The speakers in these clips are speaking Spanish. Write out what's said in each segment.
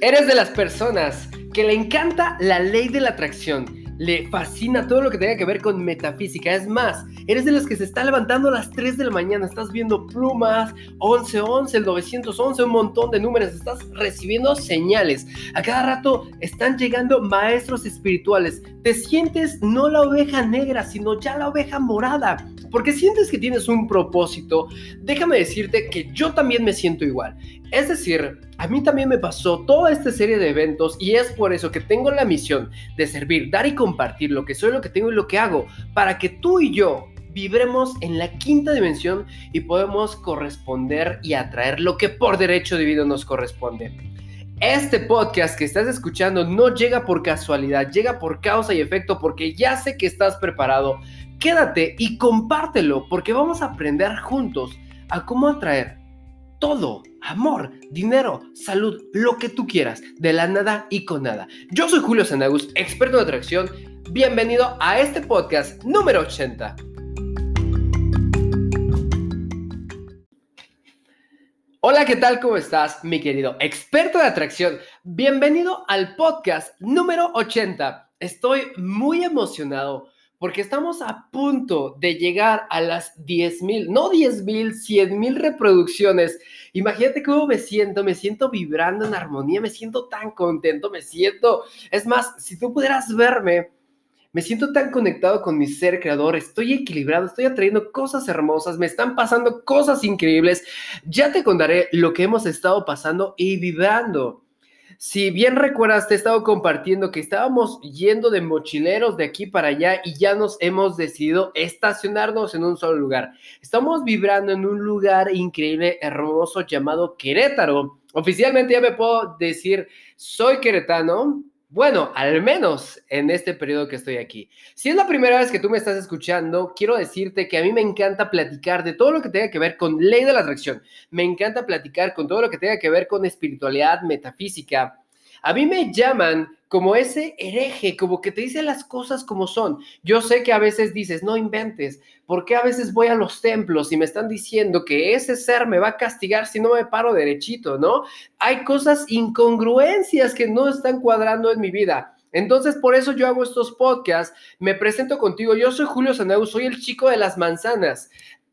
Eres de las personas que le encanta la ley de la atracción, le fascina todo lo que tenga que ver con metafísica. Es más, eres de los que se está levantando a las 3 de la mañana, estás viendo plumas, 1111, el 911, un montón de números, estás recibiendo señales. A cada rato están llegando maestros espirituales. Te sientes no la oveja negra, sino ya la oveja morada porque sientes que tienes un propósito, déjame decirte que yo también me siento igual. Es decir, a mí también me pasó toda esta serie de eventos y es por eso que tengo la misión de servir, dar y compartir lo que soy, lo que tengo y lo que hago, para que tú y yo vibremos en la quinta dimensión y podemos corresponder y atraer lo que por derecho divino nos corresponde. Este podcast que estás escuchando no llega por casualidad, llega por causa y efecto porque ya sé que estás preparado, Quédate y compártelo porque vamos a aprender juntos a cómo atraer todo, amor, dinero, salud, lo que tú quieras, de la nada y con nada. Yo soy Julio Sanagus, experto en atracción. Bienvenido a este podcast número 80. Hola, ¿qué tal? ¿Cómo estás, mi querido experto de atracción? Bienvenido al podcast número 80. Estoy muy emocionado porque estamos a punto de llegar a las 10 mil, no 10 mil, 100 mil reproducciones. Imagínate cómo me siento, me siento vibrando en armonía, me siento tan contento, me siento, es más, si tú pudieras verme, me siento tan conectado con mi ser creador, estoy equilibrado, estoy atrayendo cosas hermosas, me están pasando cosas increíbles. Ya te contaré lo que hemos estado pasando y vibrando. Si bien recuerdas, te he estado compartiendo que estábamos yendo de mochileros de aquí para allá y ya nos hemos decidido estacionarnos en un solo lugar. Estamos vibrando en un lugar increíble, hermoso llamado Querétaro. Oficialmente ya me puedo decir, soy queretano, bueno, al menos en este periodo que estoy aquí. Si es la primera vez que tú me estás escuchando, quiero decirte que a mí me encanta platicar de todo lo que tenga que ver con ley de la atracción. Me encanta platicar con todo lo que tenga que ver con espiritualidad, metafísica. A mí me llaman como ese hereje, como que te dice las cosas como son. Yo sé que a veces dices, no inventes, porque a veces voy a los templos y me están diciendo que ese ser me va a castigar si no me paro derechito, ¿no? Hay cosas, incongruencias que no están cuadrando en mi vida. Entonces, por eso yo hago estos podcasts, me presento contigo, yo soy Julio Sanau, soy el chico de las manzanas.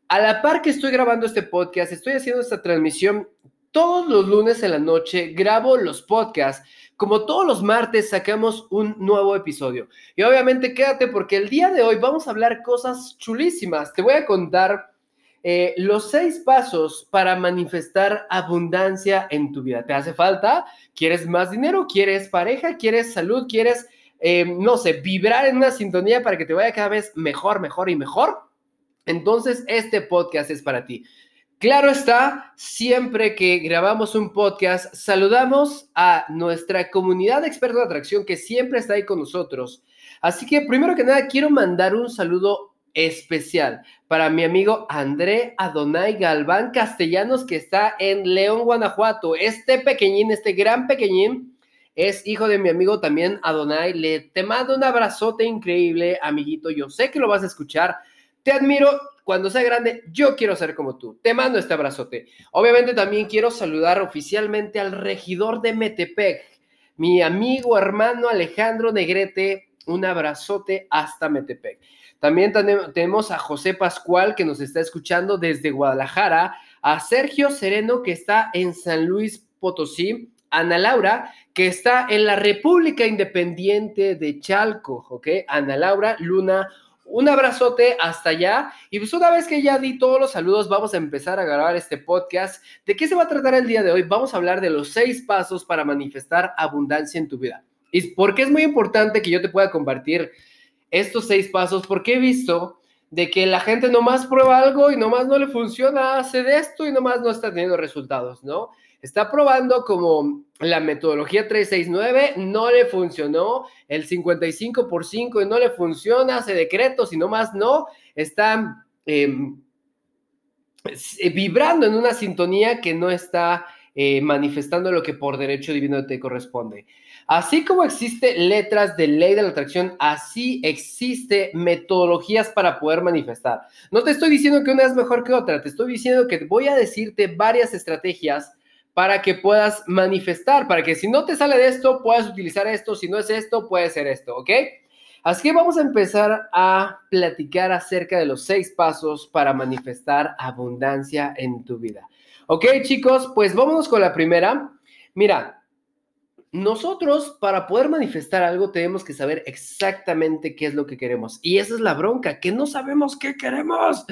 A la par que estoy grabando este podcast, estoy haciendo esta transmisión todos los lunes en la noche, grabo los podcasts como todos los martes sacamos un nuevo episodio. Y obviamente quédate porque el día de hoy vamos a hablar cosas chulísimas. Te voy a contar eh, los seis pasos para manifestar abundancia en tu vida. ¿Te hace falta? ¿Quieres más dinero? ¿Quieres pareja? ¿Quieres salud? ¿Quieres, eh, no sé, vibrar en una sintonía para que te vaya cada vez mejor, mejor y mejor? Entonces, este podcast es para ti. Claro está, siempre que grabamos un podcast, saludamos a nuestra comunidad de expertos de atracción que siempre está ahí con nosotros. Así que primero que nada, quiero mandar un saludo especial para mi amigo André Adonai Galván Castellanos, que está en León, Guanajuato. Este pequeñín, este gran pequeñín, es hijo de mi amigo también Adonai. Le te mando un abrazote increíble, amiguito. Yo sé que lo vas a escuchar. Te admiro cuando sea grande, yo quiero ser como tú. Te mando este abrazote. Obviamente también quiero saludar oficialmente al regidor de Metepec, mi amigo hermano Alejandro Negrete. Un abrazote hasta Metepec. También tenemos a José Pascual que nos está escuchando desde Guadalajara, a Sergio Sereno que está en San Luis Potosí, Ana Laura, que está en la República Independiente de Chalco, ¿ok? Ana Laura Luna un abrazote hasta allá. Y pues una vez que ya di todos los saludos, vamos a empezar a grabar este podcast. ¿De qué se va a tratar el día de hoy? Vamos a hablar de los seis pasos para manifestar abundancia en tu vida. ¿Y por qué es muy importante que yo te pueda compartir estos seis pasos? Porque he visto de que la gente nomás prueba algo y nomás no le funciona, hace de esto y nomás no está teniendo resultados, ¿no? Está probando como la metodología 369, no le funcionó, el 55 por 5 y no le funciona, hace decretos y nomás no, está em, eh, vibrando en una sintonía que no está eh, manifestando lo que por derecho divino te corresponde. Así como existe letras de ley de la atracción, así existe metodologías para poder manifestar. No te estoy diciendo que una es mejor que otra, te estoy diciendo que voy a decirte varias estrategias para que puedas manifestar, para que si no te sale de esto, puedas utilizar esto, si no es esto, puede ser esto, ¿ok? Así que vamos a empezar a platicar acerca de los seis pasos para manifestar abundancia en tu vida. Ok, chicos, pues vámonos con la primera. Mira, nosotros para poder manifestar algo tenemos que saber exactamente qué es lo que queremos. Y esa es la bronca, que no sabemos qué queremos.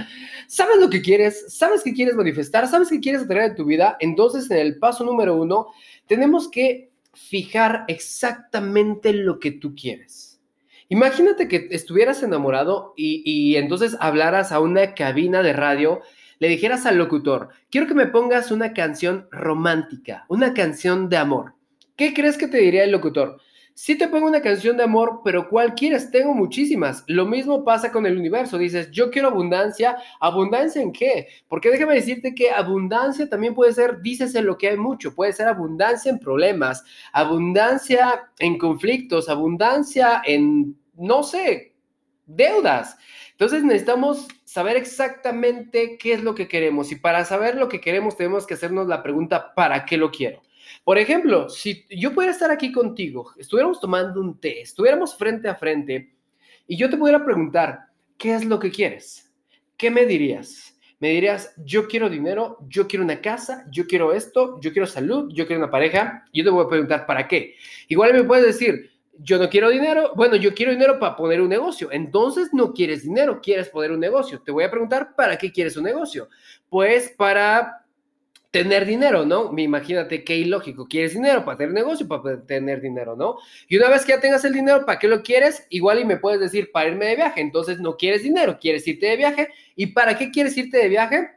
¿Sabes lo que quieres? ¿Sabes qué quieres manifestar? ¿Sabes qué quieres atraer en tu vida? Entonces, en el paso número uno, tenemos que fijar exactamente lo que tú quieres. Imagínate que estuvieras enamorado y, y entonces hablaras a una cabina de radio le dijeras al locutor, quiero que me pongas una canción romántica, una canción de amor. ¿Qué crees que te diría el locutor? Sí te pongo una canción de amor, pero ¿cuál quieres? Tengo muchísimas. Lo mismo pasa con el universo. Dices, yo quiero abundancia. ¿Abundancia en qué? Porque déjame decirte que abundancia también puede ser, dices en lo que hay mucho. Puede ser abundancia en problemas, abundancia en conflictos, abundancia en, no sé, deudas. Entonces necesitamos saber exactamente qué es lo que queremos. Y para saber lo que queremos tenemos que hacernos la pregunta, ¿para qué lo quiero? Por ejemplo, si yo pudiera estar aquí contigo, estuviéramos tomando un té, estuviéramos frente a frente y yo te pudiera preguntar, ¿qué es lo que quieres? ¿Qué me dirías? Me dirías, yo quiero dinero, yo quiero una casa, yo quiero esto, yo quiero salud, yo quiero una pareja. Yo te voy a preguntar, ¿para qué? Igual me puedes decir, yo no quiero dinero, bueno, yo quiero dinero para poner un negocio. Entonces no quieres dinero, quieres poner un negocio. Te voy a preguntar, ¿para qué quieres un negocio? Pues para tener dinero, ¿no? Imagínate qué ilógico. ¿Quieres dinero para tener negocio? Para tener dinero, ¿no? Y una vez que ya tengas el dinero, ¿para qué lo quieres? Igual y me puedes decir, para irme de viaje. Entonces no quieres dinero, quieres irte de viaje. ¿Y para qué quieres irte de viaje?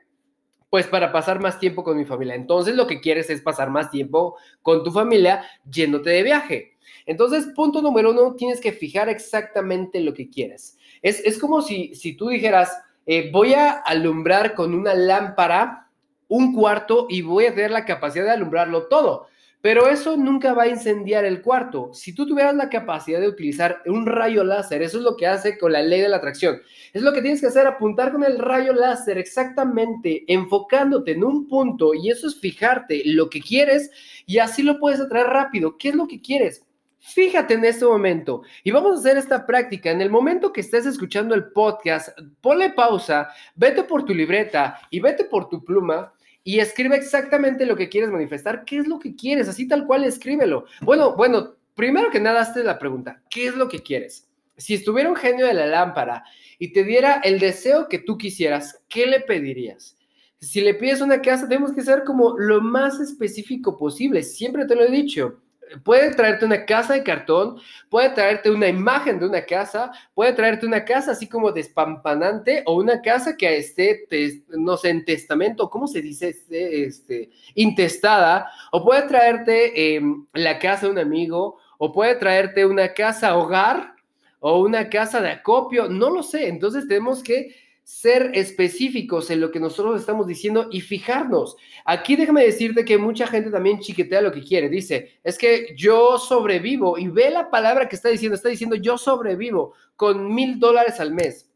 Pues para pasar más tiempo con mi familia. Entonces lo que quieres es pasar más tiempo con tu familia yéndote de viaje. Entonces, punto número uno, tienes que fijar exactamente lo que quieres. Es, como si, si tú dijeras, eh, voy a alumbrar con una lámpara un cuarto y voy a tener la capacidad de alumbrarlo todo. Pero eso nunca va a incendiar el cuarto. Si tú tuvieras la capacidad de utilizar un rayo láser, eso es lo que hace con la ley de la atracción. Es lo que tienes que hacer, apuntar con el rayo láser exactamente, enfocándote en un punto y eso es fijarte lo que quieres y así lo puedes atraer rápido. ¿Qué es lo que quieres? Fíjate en este momento y vamos a hacer esta práctica. En el momento que estés escuchando el podcast, ponle pausa, vete por tu libreta y vete por tu pluma y escribe exactamente lo que quieres manifestar. ¿Qué es lo que quieres? Así tal cual escríbelo. Bueno, bueno, primero que nada, hazte la pregunta, ¿qué es lo que quieres? Si estuviera un genio de la lámpara y te diera el deseo que tú quisieras, ¿qué le pedirías? Si le pides una casa, tenemos que ser como lo más específico posible. Siempre te lo he dicho puede traerte una casa de cartón, puede traerte una imagen de una casa, puede traerte una casa así como despampanante o una casa que esté, no sé, en testamento, ¿cómo se dice? Este, este intestada, o puede traerte em, la casa de un amigo, o puede traerte una casa hogar o una casa de acopio, no lo sé. Entonces tenemos que ser específicos en lo que nosotros estamos diciendo y fijarnos. Aquí déjame decirte que mucha gente también chiquetea lo que quiere. Dice, es que yo sobrevivo y ve la palabra que está diciendo. Está diciendo yo sobrevivo con mil dólares al mes.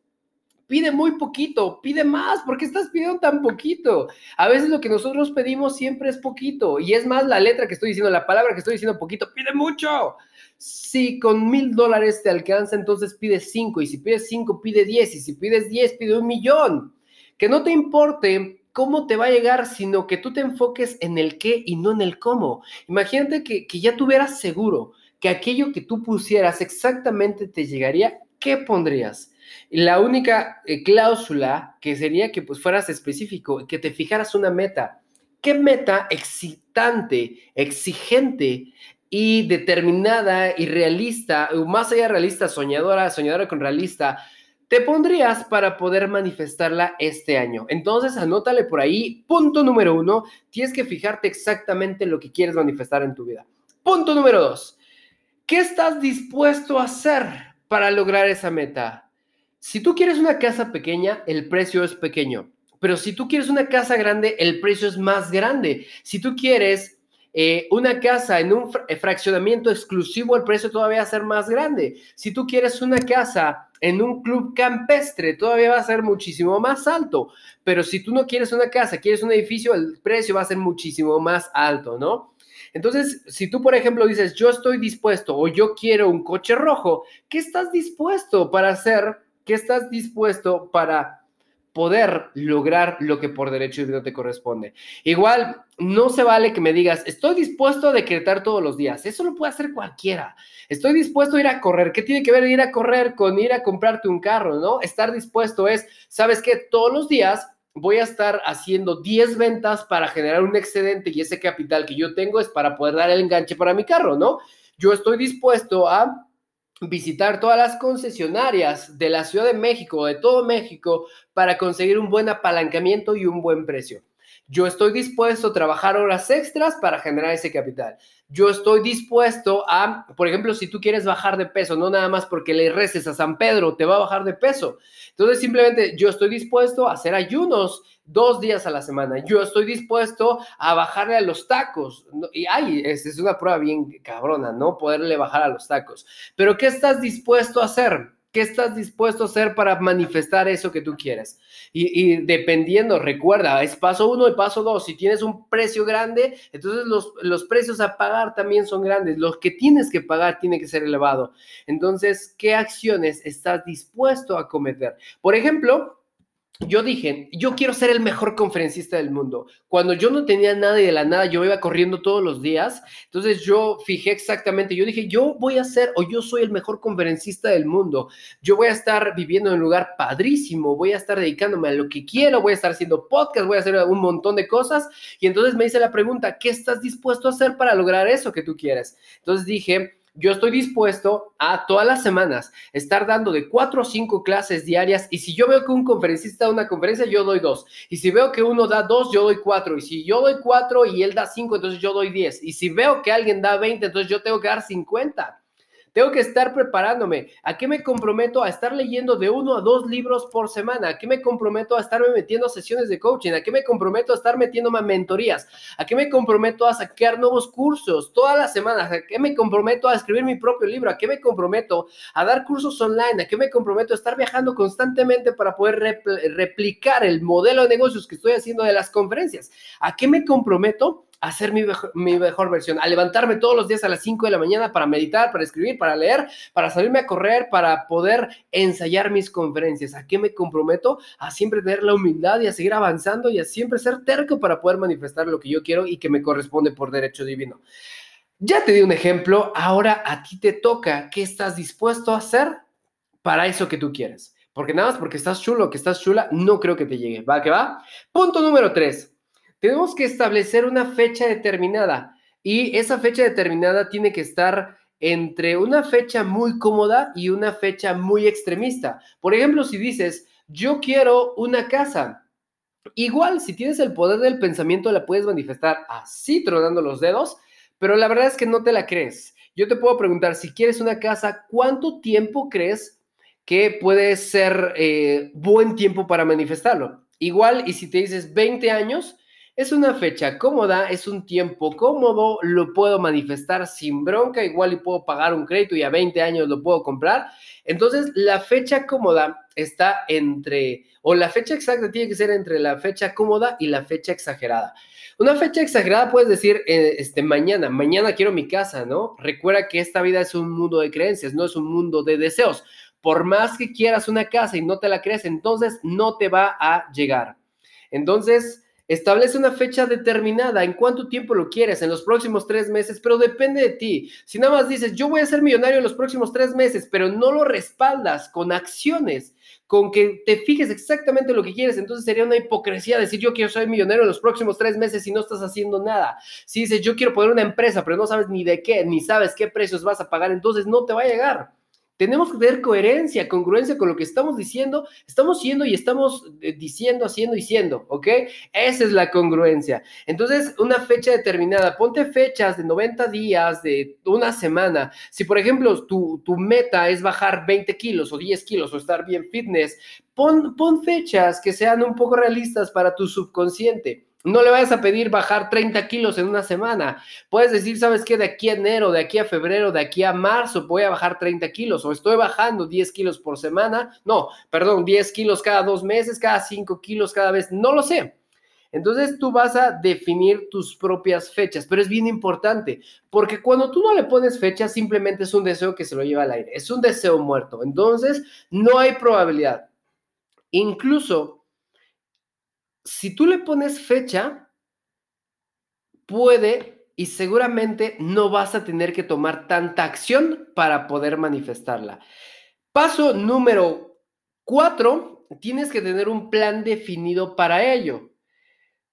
Pide muy poquito, pide más. ¿Por qué estás pidiendo tan poquito? A veces lo que nosotros pedimos siempre es poquito. Y es más la letra que estoy diciendo, la palabra que estoy diciendo poquito. Pide mucho. Si con mil dólares te alcanza, entonces pide cinco. Y si pides cinco, pide diez. Y si pides diez, pide un millón. Que no te importe cómo te va a llegar, sino que tú te enfoques en el qué y no en el cómo. Imagínate que, que ya tuvieras seguro que aquello que tú pusieras exactamente te llegaría, ¿qué pondrías? La única eh, cláusula que sería que pues fueras específico, que te fijaras una meta. ¿Qué meta excitante, exigente y determinada y realista, más allá realista, soñadora, soñadora con realista, te pondrías para poder manifestarla este año. Entonces, anótale por ahí. Punto número uno, tienes que fijarte exactamente lo que quieres manifestar en tu vida. Punto número dos, ¿qué estás dispuesto a hacer para lograr esa meta? Si tú quieres una casa pequeña, el precio es pequeño. Pero si tú quieres una casa grande, el precio es más grande. Si tú quieres eh, una casa en un fraccionamiento exclusivo, el precio todavía va a ser más grande. Si tú quieres una casa en un club campestre, todavía va a ser muchísimo más alto. Pero si tú no quieres una casa, quieres un edificio, el precio va a ser muchísimo más alto, ¿no? Entonces, si tú, por ejemplo, dices, yo estoy dispuesto o yo quiero un coche rojo, ¿qué estás dispuesto para hacer? ¿Qué estás dispuesto para poder lograr lo que por derecho no te corresponde. Igual, no se vale que me digas, estoy dispuesto a decretar todos los días. Eso lo puede hacer cualquiera. Estoy dispuesto a ir a correr. ¿Qué tiene que ver ir a correr con ir a comprarte un carro, no? Estar dispuesto es, ¿sabes qué? Todos los días voy a estar haciendo 10 ventas para generar un excedente y ese capital que yo tengo es para poder dar el enganche para mi carro, ¿no? Yo estoy dispuesto a visitar todas las concesionarias de la Ciudad de México, de todo México, para conseguir un buen apalancamiento y un buen precio. Yo estoy dispuesto a trabajar horas extras para generar ese capital. Yo estoy dispuesto a, por ejemplo, si tú quieres bajar de peso, no nada más porque le reces a San Pedro, te va a bajar de peso. Entonces, simplemente yo estoy dispuesto a hacer ayunos dos días a la semana. Yo estoy dispuesto a bajarle a los tacos. Y ay, es, una prueba bien cabrona, ¿no? Poderle bajar a los tacos. Pero ¿qué estás dispuesto a hacer? ¿Qué estás dispuesto a hacer para manifestar eso que tú quieres? Y, dependiendo, recuerda, es paso uno y paso dos. Si tienes un precio grande, entonces los, los precios a pagar también son grandes. Los que tienes que pagar tiene que ser elevado. Entonces, ¿qué acciones estás dispuesto a cometer? Por ejemplo, yo dije, yo quiero ser el mejor conferencista del mundo. Cuando yo no tenía nada y de la nada, yo iba corriendo todos los días. Entonces yo fijé exactamente, yo dije, yo voy a ser o yo soy el mejor conferencista del mundo. Yo voy a estar viviendo en un lugar padrísimo, voy a estar dedicándome a lo que quiero, voy a estar haciendo podcast, voy a hacer un montón de cosas. Y entonces me hice la pregunta, ¿qué estás dispuesto a hacer para lograr eso que tú quieres? Entonces dije, yo estoy dispuesto a todas las semanas estar dando de cuatro o cinco clases diarias y si yo veo que un conferencista da una conferencia, yo doy dos. Y si veo que uno da dos, yo doy cuatro. Y si yo doy cuatro y él da cinco, entonces yo doy diez. Y si veo que alguien da veinte, entonces yo tengo que dar cincuenta. Tengo que estar preparándome. ¿A qué me comprometo? A estar leyendo de uno a dos libros por semana. ¿A qué me comprometo? A estarme metiendo a sesiones de coaching. ¿A qué me comprometo? A estar metiéndome a mentorías. ¿A qué me comprometo? A sacar nuevos cursos todas las semanas. ¿A qué me comprometo? A escribir mi propio libro. ¿A qué me comprometo? A dar cursos online. ¿A qué me comprometo? A estar viajando constantemente para poder replicar el modelo de negocios que estoy haciendo de las conferencias. ¿A qué me comprometo? A ser mi mejor, versión, a levantarme todos los días a las 5 de la mañana para meditar, para escribir, para leer, para salirme a correr, para poder ensayar mis conferencias. ¿A qué me comprometo? A siempre tener la humildad y a seguir avanzando y a siempre ser terco para poder manifestar lo que yo quiero y que me corresponde por derecho divino. Ya te di un ejemplo, ahora a ti te toca. ¿Qué estás dispuesto a hacer para eso que tú quieres? Porque nada más porque estás chulo, que estás chula, no creo que te llegue. ¿Va que va? Punto número tres tenemos que establecer una fecha determinada y esa fecha determinada tiene que estar entre una fecha muy cómoda y una fecha muy extremista. Por ejemplo, si dices, yo quiero una casa, igual si tienes el poder del pensamiento la puedes manifestar así tronando los dedos, pero la verdad es que no te la crees. Yo te puedo preguntar, si quieres una casa, ¿cuánto tiempo crees que puede ser eh, buen tiempo para manifestarlo? Igual, y si te dices 20 años, es una fecha cómoda, es un tiempo cómodo, lo puedo manifestar sin bronca, igual y puedo pagar un crédito y a 20 años lo puedo comprar. Entonces, la fecha cómoda está entre, o la fecha exacta tiene que ser entre la fecha cómoda y la fecha exagerada. Una fecha exagerada puedes decir, eh, este, mañana, mañana quiero mi casa, ¿no? Recuerda que esta vida es un mundo de creencias, no es un mundo de deseos. Por más que quieras una casa y no te la crees, entonces no te va a llegar. Entonces, Establece una fecha determinada, en cuánto tiempo lo quieres, en los próximos tres meses, pero depende de ti. Si nada más dices, yo voy a ser millonario en los próximos tres meses, pero no lo respaldas con acciones, con que te fijes exactamente lo que quieres, entonces sería una hipocresía decir, yo quiero ser millonario en los próximos tres meses y no estás haciendo nada. Si dices, yo quiero poner una empresa, pero no sabes ni de qué, ni sabes qué precios vas a pagar, entonces no te va a llegar. Tenemos que tener coherencia, congruencia con lo que estamos diciendo, estamos siendo y estamos eh, diciendo, haciendo y siendo, ¿ok? Esa es la congruencia. Entonces, una fecha determinada, ponte fechas de 90 días, de una semana. Si, por ejemplo, tu, tu meta es bajar 20 kilos o 10 kilos o estar bien fitness, pon, pon fechas que sean un poco realistas para tu subconsciente. No le vayas a pedir bajar 30 kilos en una semana. Puedes decir, ¿sabes qué? De aquí a enero, de aquí a febrero, de aquí a marzo voy a bajar 30 kilos o estoy bajando 10 kilos por semana. No, perdón, 10 kilos cada dos meses, cada 5 kilos cada vez. No lo sé. Entonces tú vas a definir tus propias fechas, pero es bien importante, porque cuando tú no le pones fecha, simplemente es un deseo que se lo lleva al aire, es un deseo muerto. Entonces no hay probabilidad. Incluso si tú le pones fecha, puede y seguramente no vas a tener que tomar tanta acción para poder manifestarla. Paso número cuatro, tienes que tener un plan definido para ello.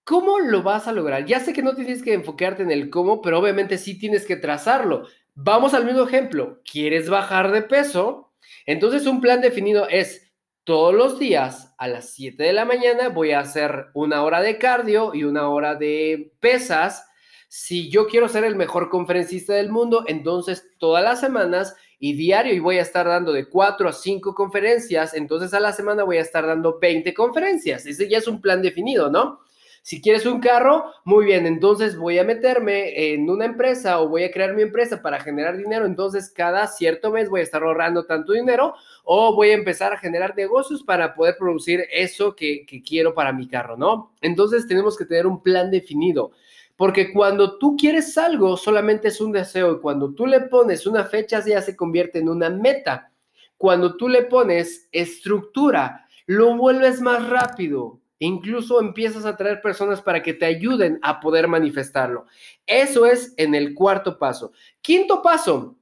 ¿Cómo lo vas a lograr? Ya sé que no tienes que enfocarte en el cómo, pero obviamente sí tienes que trazarlo. Vamos al mismo ejemplo. ¿Quieres bajar de peso? Entonces un plan definido es todos los días a las 7 de la mañana voy a hacer una hora de cardio y una hora de pesas. Si yo quiero ser el mejor conferencista del mundo, entonces todas las semanas y diario y voy a estar dando de 4 a 5 conferencias, entonces a la semana voy a estar dando 20 conferencias. Ese ya es un plan definido, ¿no? Si quieres un carro, muy bien, entonces voy a meterme en una empresa o voy a crear mi empresa para generar dinero, entonces cada cierto mes voy a estar ahorrando tanto dinero o voy a empezar a generar negocios para poder producir eso que, quiero para mi carro, ¿no? Entonces tenemos que tener un plan definido. Porque cuando tú quieres algo, solamente es un deseo y cuando tú le pones una fecha, ya se convierte en una meta. Cuando tú le pones estructura, lo vuelves más rápido. Incluso empiezas a traer personas para que te ayuden a poder manifestarlo. Eso es en el cuarto paso. Quinto paso,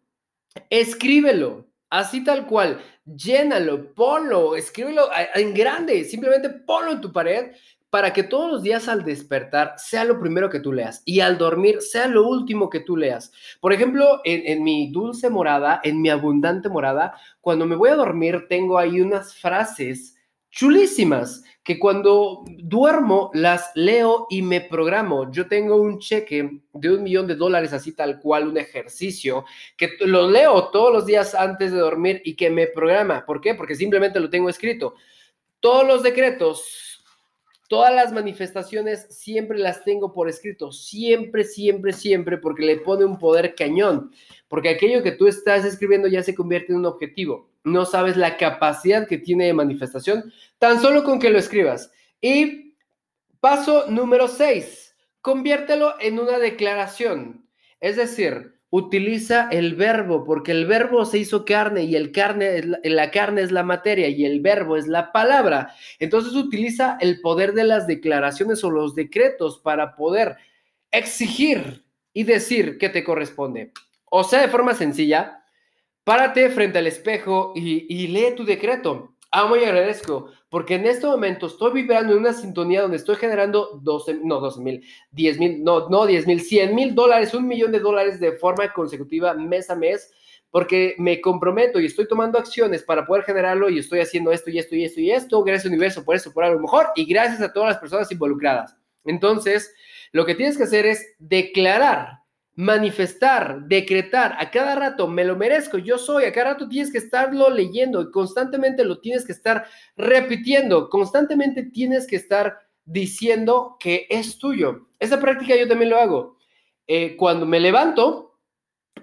escríbelo. Así tal cual, llénalo, ponlo, escríbelo en grande, simplemente ponlo en tu pared para que todos los días al despertar sea lo primero que tú leas y al dormir sea lo último que tú leas. Por ejemplo, en, en, mi dulce morada, en mi abundante morada, cuando me voy a dormir tengo ahí unas frases chulísimas que cuando duermo las leo y me programo. Yo tengo un cheque de un millón de dólares, así tal cual, un ejercicio, que lo leo todos los días antes de dormir y que me programa. ¿Por qué? Porque simplemente lo tengo escrito. Todos los decretos, todas las manifestaciones, siempre las tengo por escrito. Siempre, siempre, siempre, porque le pone un poder cañón. Porque aquello que tú estás escribiendo ya se convierte en un objetivo no sabes la capacidad que tiene de manifestación, tan solo con que lo escribas. Y paso número 6, conviértelo en una declaración. Es decir, utiliza el verbo, porque el verbo se hizo carne y el carne, la carne es la materia y el verbo es la palabra. Entonces utiliza el poder de las declaraciones o los decretos para poder exigir y decir que te corresponde. O sea, de forma sencilla, Párate frente al espejo y, lee tu decreto. Amo y agradezco, porque en este momento estoy vibrando en una sintonía donde estoy generando 12, no 12 mil, 10 mil, no, no 10 mil, 100 mil dólares, un millón de dólares de forma consecutiva mes a mes, porque me comprometo y estoy tomando acciones para poder generarlo y estoy haciendo esto y esto y esto y esto. Gracias universo por eso, por algo mejor y gracias a todas las personas involucradas. Entonces, lo que tienes que hacer es declarar manifestar, decretar, a cada rato me lo merezco, yo soy, a cada rato tienes que estarlo leyendo y constantemente lo tienes que estar repitiendo, constantemente tienes que estar diciendo que es tuyo. Esa práctica yo también lo hago. Eh, cuando me levanto,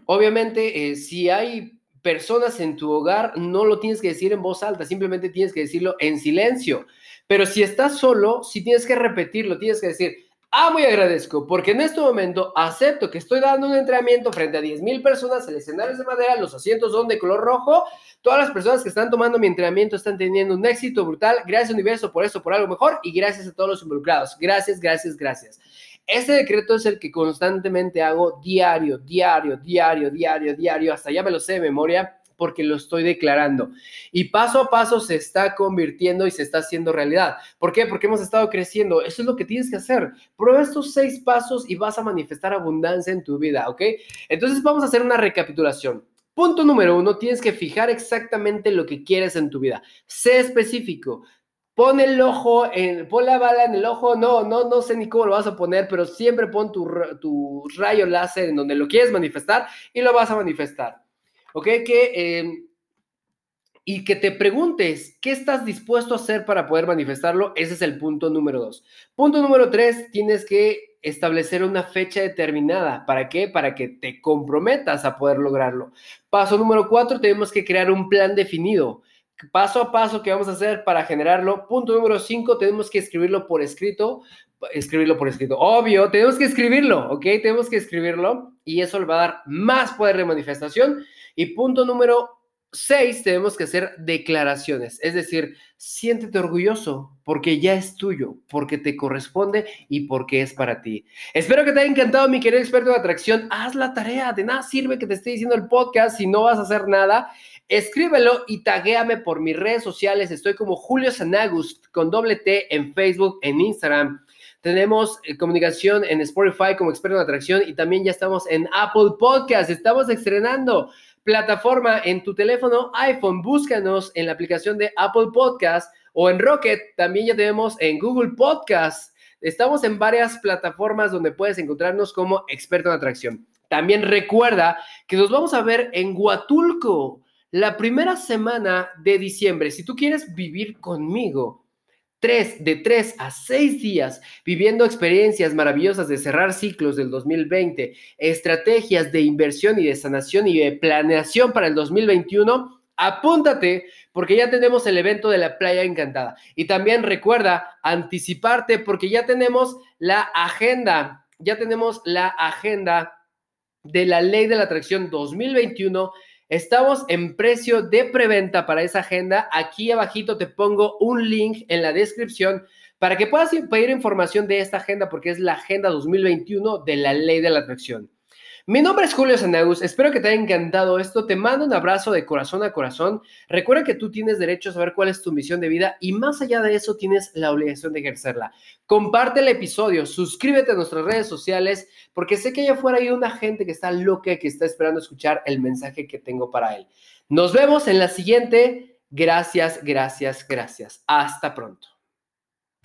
obviamente, eh, si hay personas en tu hogar, no lo tienes que decir en voz alta, simplemente tienes que decirlo en silencio. Pero si estás solo, si tienes que repetirlo, tienes que decir, Ah, muy agradezco, porque en este momento acepto que estoy dando un entrenamiento frente a 10.000 personas, el escenario de madera, los asientos son de color rojo, todas las personas que están tomando mi entrenamiento están teniendo un éxito brutal, gracias universo por eso, por algo mejor, y gracias a todos los involucrados, gracias, gracias, gracias. Este decreto es el que constantemente hago diario, diario, diario, diario, diario, hasta ya me lo sé de memoria, porque lo estoy declarando. Y paso a paso se está convirtiendo y se está haciendo realidad. ¿Por qué? Porque hemos estado creciendo. Eso es lo que tienes que hacer. Prueba estos seis pasos y vas a manifestar abundancia en tu vida, ¿ok? Entonces vamos a hacer una recapitulación. Punto número uno, tienes que fijar exactamente lo que quieres en tu vida. Sé específico. Pon el ojo, en, pon la bala en el ojo, no, no, no sé ni cómo lo vas a poner, pero siempre pon tu, tu rayo láser en donde lo quieres manifestar y lo vas a manifestar. ¿Ok? Que em, y que te preguntes qué estás dispuesto a hacer para poder manifestarlo. Ese es el punto número dos. Punto número tres, tienes que establecer una fecha determinada. ¿Para qué? Para que te comprometas a poder lograrlo. Paso número cuatro, tenemos que crear un plan definido. Paso a paso que vamos a hacer para generarlo. Punto número cinco, tenemos que escribirlo por escrito. Escribirlo por escrito. Obvio, tenemos que escribirlo, ¿ok? Tenemos que escribirlo y eso le va a dar más poder de manifestación. Y punto número Seis, tenemos que hacer declaraciones, es decir, siéntete orgulloso porque ya es tuyo, porque te corresponde y porque es para ti. Espero que te haya encantado, mi querido experto de atracción. Haz la tarea, de nada sirve que te esté diciendo el podcast si no vas a hacer nada. Escríbelo y taguéame por mis redes sociales. Estoy como Julio Sanagust con doble T en Facebook, en Instagram. Tenemos eh, comunicación en Spotify como experto de atracción y también ya estamos en Apple Podcast. Estamos estrenando plataforma en tu teléfono iPhone. Búscanos en la aplicación de Apple Podcast o en Rocket. También ya tenemos en Google Podcast. Estamos en varias plataformas donde puedes encontrarnos como experto en atracción. También recuerda que nos vamos a ver en Huatulco la primera semana de diciembre. Si tú quieres vivir conmigo tres, de tres a seis días viviendo experiencias maravillosas de cerrar ciclos del 2020, estrategias de inversión y de sanación y de planeación para el 2021, apúntate porque ya tenemos el evento de la playa encantada. Y también recuerda anticiparte porque ya tenemos la agenda, ya tenemos la agenda de la ley de la atracción 2021 Estamos en precio de preventa para esa agenda. Aquí abajito te pongo un link en la descripción para que puedas pedir información de esta agenda porque es la agenda 2021 de la ley de la atracción. Mi nombre es Julio Sanagus, espero que te haya encantado esto, te mando un abrazo de corazón a corazón, recuerda que tú tienes derecho a saber cuál es tu misión de vida y más allá de eso tienes la obligación de ejercerla. Comparte el episodio, suscríbete a nuestras redes sociales porque sé que allá afuera hay una gente que está loca que está esperando escuchar el mensaje que tengo para él. Nos vemos en la siguiente, gracias, gracias, gracias. Hasta pronto.